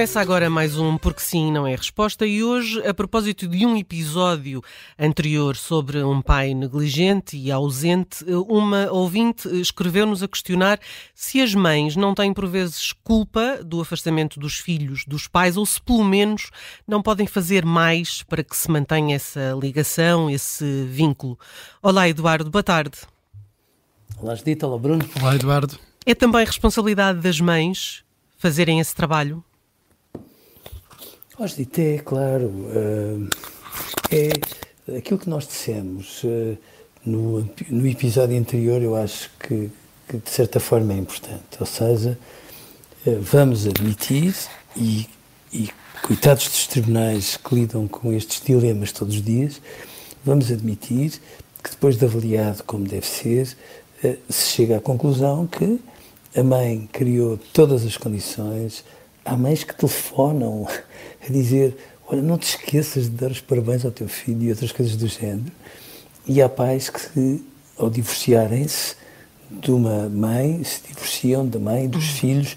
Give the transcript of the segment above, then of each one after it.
Começa agora mais um Porque Sim Não é Resposta e hoje, a propósito de um episódio anterior sobre um pai negligente e ausente, uma ouvinte escreveu-nos a questionar se as mães não têm por vezes culpa do afastamento dos filhos dos pais ou se pelo menos não podem fazer mais para que se mantenha essa ligação, esse vínculo. Olá Eduardo, boa tarde. Olá Judita, olá Bruno. Olá Eduardo. É também responsabilidade das mães fazerem esse trabalho? É, claro, é aquilo que nós dissemos no, no episódio anterior, eu acho que, que, de certa forma é importante. Ou seja, vamos admitir, e, e coitados dos tribunais que lidam com estes dilemas todos os dias, vamos admitir que depois de avaliado como deve ser, se chega à conclusão que a mãe criou todas as condições, há mães que telefonam a dizer: Olha, não te esqueças de dar os parabéns ao teu filho e outras coisas do género. E há pais que, ao divorciarem-se de uma mãe, se divorciam da mãe e dos uhum. filhos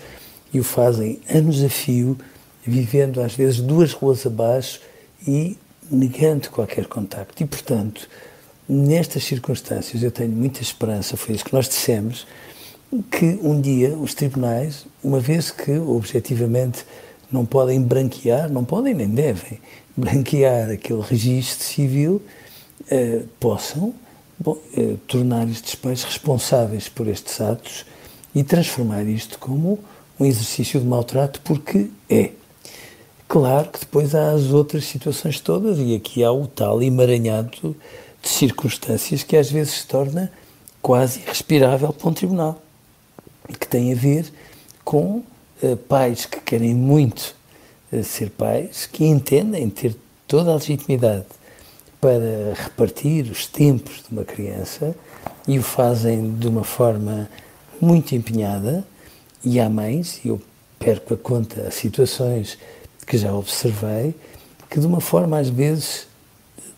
e o fazem anos a fio, vivendo às vezes duas ruas abaixo e negando qualquer contacto. E, portanto, nestas circunstâncias, eu tenho muita esperança, foi isso que nós dissemos, que um dia os tribunais, uma vez que objetivamente não podem branquear, não podem nem devem branquear aquele registro civil, eh, possam bom, eh, tornar estes pais responsáveis por estes atos e transformar isto como um exercício de maltrato, porque é. Claro que depois há as outras situações todas, e aqui há o tal emaranhado de circunstâncias que às vezes se torna quase irrespirável para um tribunal, que tem a ver com pais que querem muito uh, ser pais, que entendem ter toda a legitimidade para repartir os tempos de uma criança e o fazem de uma forma muito empenhada. E há mães, e eu perco a conta situações que já observei, que de uma forma às vezes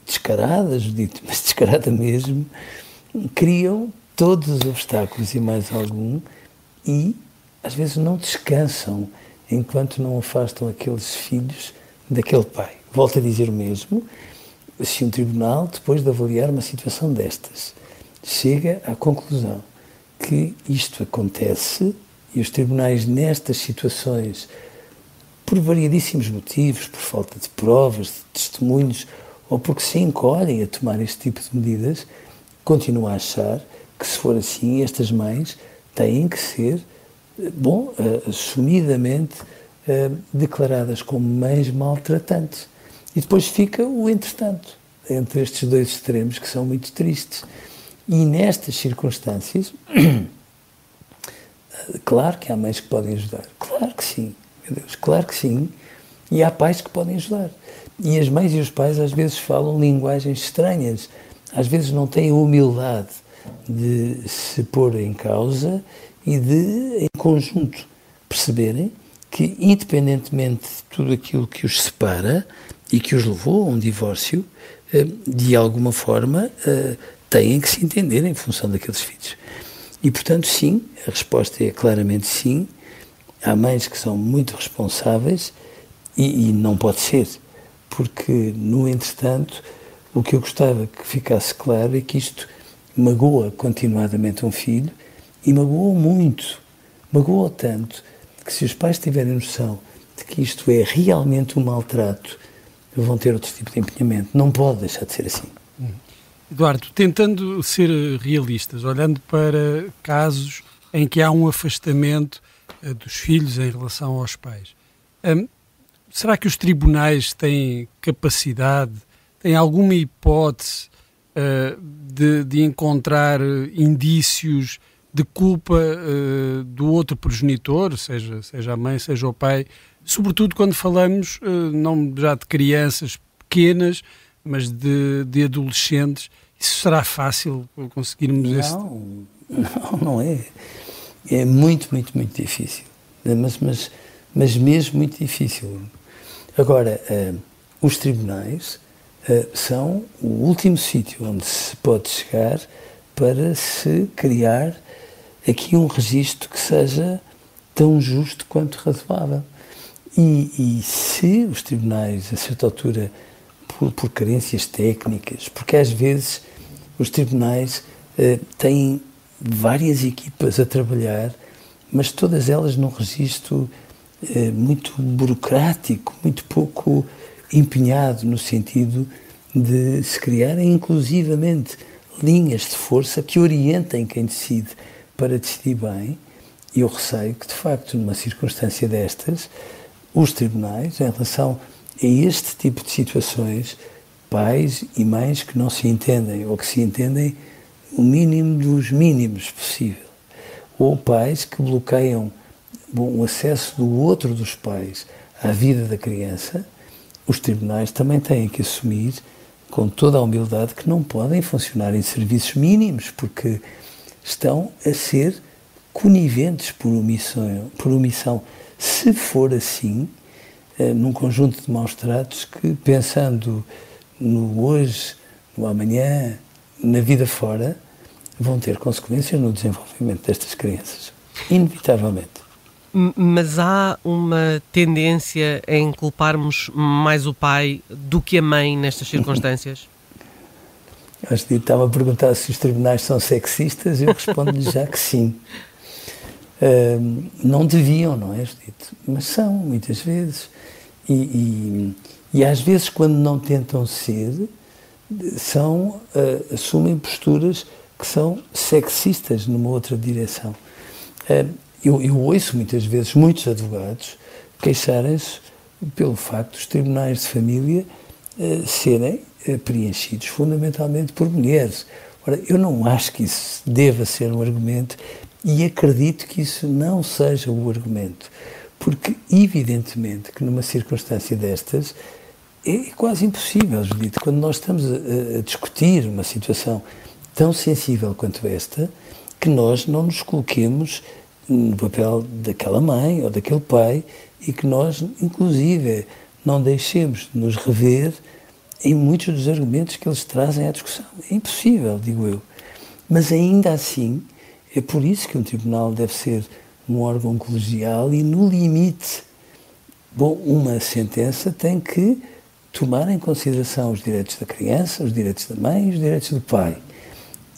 descarada, Judito, mas descarada mesmo, criam todos os obstáculos e mais algum e às vezes não descansam enquanto não afastam aqueles filhos daquele pai. Volto a dizer o mesmo, se um tribunal, depois de avaliar uma situação destas, chega à conclusão que isto acontece e os tribunais nestas situações, por variadíssimos motivos, por falta de provas, de testemunhos, ou porque se encolhem a tomar este tipo de medidas, continuam a achar que se for assim, estas mães têm que ser bom, uh, assumidamente uh, declaradas como mães maltratantes. E depois fica o entretanto, entre estes dois extremos que são muito tristes. E nestas circunstâncias, claro que há mães que podem ajudar. Claro que sim, meu Deus, claro que sim. E há pais que podem ajudar. E as mães e os pais às vezes falam linguagens estranhas, às vezes não têm a humildade de se pôr em causa e de, em conjunto, perceberem que, independentemente de tudo aquilo que os separa e que os levou a um divórcio, eh, de alguma forma eh, têm que se entender em função daqueles filhos. E, portanto, sim, a resposta é claramente sim. Há mães que são muito responsáveis e, e não pode ser, porque, no entretanto, o que eu gostava que ficasse claro é que isto magoa continuadamente um filho e magoou muito, magoou tanto, que se os pais tiverem noção de que isto é realmente um maltrato, vão ter outro tipo de empenhamento. Não pode deixar de ser assim. Eduardo, tentando ser realistas, olhando para casos em que há um afastamento uh, dos filhos em relação aos pais, um, será que os tribunais têm capacidade, têm alguma hipótese uh, de, de, encontrar indícios de culpa uh, do outro progenitor, seja, seja a mãe, seja o pai, sobretudo quando falamos não já de crianças pequenas, mas de, de adolescentes, isso será fácil conseguirmos não, esse? Não, não é. É muito, muito, muito difícil. Mas, mas, mas mesmo muito difícil. Agora, uh, os tribunais uh, são o último sítio onde se pode chegar para se criar aqui um registro que seja tão justo quanto razoável. E, e se os tribunais, a certa altura, por, por carências técnicas, porque às vezes os tribunais uh, têm várias equipas a trabalhar, mas todas elas num registro uh, muito burocrático, muito pouco empenhado no sentido de se criarem inclusivamente linhas de força que orientem quem decide para decidir bem. E eu receio que, de facto, numa circunstância destas, os tribunais, em relação a este tipo de situações, pais e mães que não se entendem ou que se entendem o mínimo dos mínimos possível, ou pais que bloqueiam bom, o acesso do outro dos pais à vida da criança, os tribunais também têm que assumir com toda a humildade que não podem funcionar em serviços mínimos porque estão a ser coniventes por omissão, por omissão. Se for assim, eh, num conjunto de maus tratos que, pensando no hoje, no amanhã, na vida fora, vão ter consequências no desenvolvimento destas crianças. Inevitavelmente. Mas há uma tendência em culparmos mais o pai do que a mãe nestas circunstâncias? Que estava a perguntar se os tribunais são sexistas, eu respondo-lhe já que sim. Uh, não deviam, não é, Judito? Mas são, muitas vezes. E, e, e, às vezes, quando não tentam ser, são, uh, assumem posturas que são sexistas numa outra direção. Uh, eu, eu, ouço muitas vezes muitos advogados queixarem-se pelo facto dos tribunais de família uh, serem preenchidos fundamentalmente por mulheres. Ora, eu não acho que isso deva ser um argumento e acredito que isso não seja o argumento. Porque, evidentemente, que numa circunstância destas é quase impossível, Judito, quando nós estamos a, a discutir uma situação tão sensível quanto esta, que nós não nos coloquemos no papel daquela mãe ou daquele pai e que nós, inclusive, não deixemos de nos rever em muitos dos argumentos que eles trazem à discussão. É impossível, digo eu. Mas ainda assim, é por isso que um tribunal deve ser um órgão colegial e, no limite, bom, uma sentença tem que tomar em consideração os direitos da criança, os direitos da mãe os direitos do pai.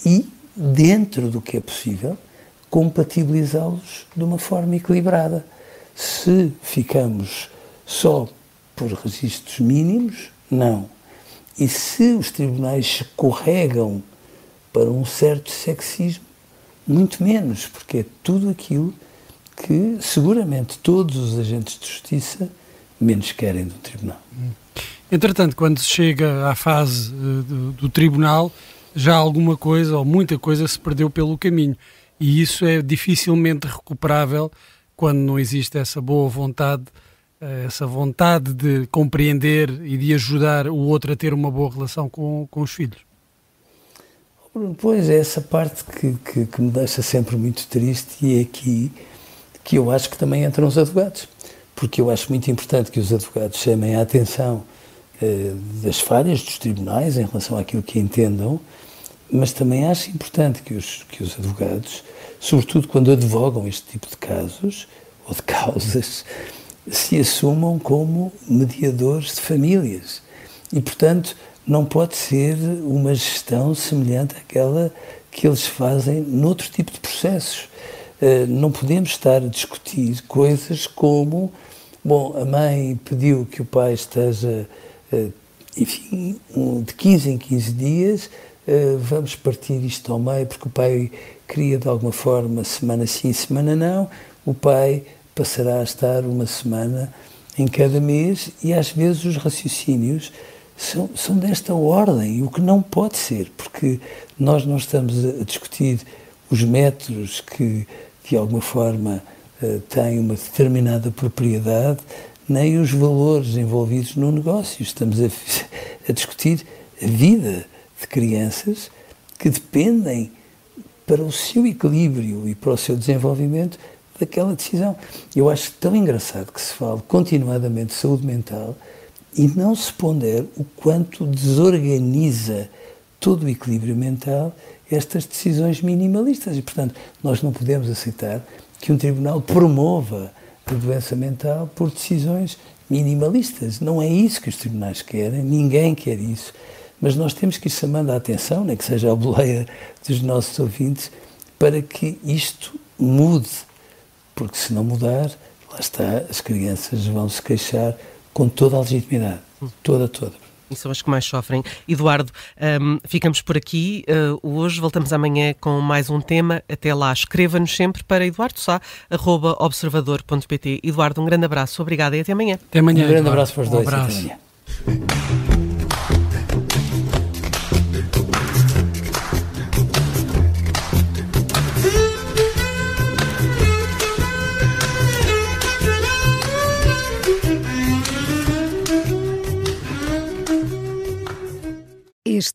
E, dentro do que é possível, compatibilizá-los de uma forma equilibrada. Se ficamos só por registros mínimos, não. E se os tribunais escorregam para um certo sexismo, muito menos, porque é tudo aquilo que seguramente todos os agentes de justiça menos querem do tribunal. Entretanto, quando se chega à fase uh, do, do, tribunal, já alguma coisa ou muita coisa se perdeu pelo caminho. E isso é dificilmente recuperável quando não existe essa boa vontade, essa vontade de compreender e de ajudar o outro a ter uma boa relação com, com os filhos. Pois é, essa parte que, que, que me deixa sempre muito triste e é aqui que eu acho que também entram os advogados, porque eu acho muito importante que os advogados chamem a atenção eh, das falhas dos tribunais em relação àquilo que entendam, mas também acho importante que os, que os advogados, sobretudo quando advogam este tipo de casos ou de causas, se assumam como mediadores de famílias. E, portanto, não pode ser uma gestão semelhante àquela que eles fazem noutro tipo de processos. Eh, não podemos estar a discutir coisas como, bom, a mãe pediu que o pai esteja, eh, enfim, de 15 em 15 dias uh, vamos partir isto ao meio, porque o pai queria de alguma forma semana sim, semana não, o pai passará a estar uma semana em cada mês e às vezes os raciocínios são, são desta ordem, o que não pode ser, porque nós não estamos a discutir os métodos que de alguma forma uh, têm uma determinada propriedade, nem os valores envolvidos no negócio. Estamos a, a discutir a vida de crianças que dependem para o seu equilíbrio e para o seu desenvolvimento daquela decisão. Eu acho tão engraçado que se fale continuadamente de saúde mental e não se ponder o quanto desorganiza todo o equilíbrio mental estas decisões minimalistas. E, portanto, nós não podemos aceitar que um tribunal promova a doença mental por decisões minimalistas. Não é isso que os tribunais querem, ninguém quer isso. Mas nós temos que ir chamando a atenção, nem que seja a boleia dos nossos ouvintes, para que isto mude. Porque se não mudar, lá está, as crianças vão se queixar com toda a legitimidade. Toda, toda. E são as que mais sofrem. Eduardo, um, ficamos por aqui. Uh, hoje voltamos amanhã com mais um tema. Até lá, escreva-nos sempre para eduardosá.observador.pt. Eduardo, um grande abraço, obrigado e até amanhã. Até amanhã. Um grande abraço para os dois. Um abraço.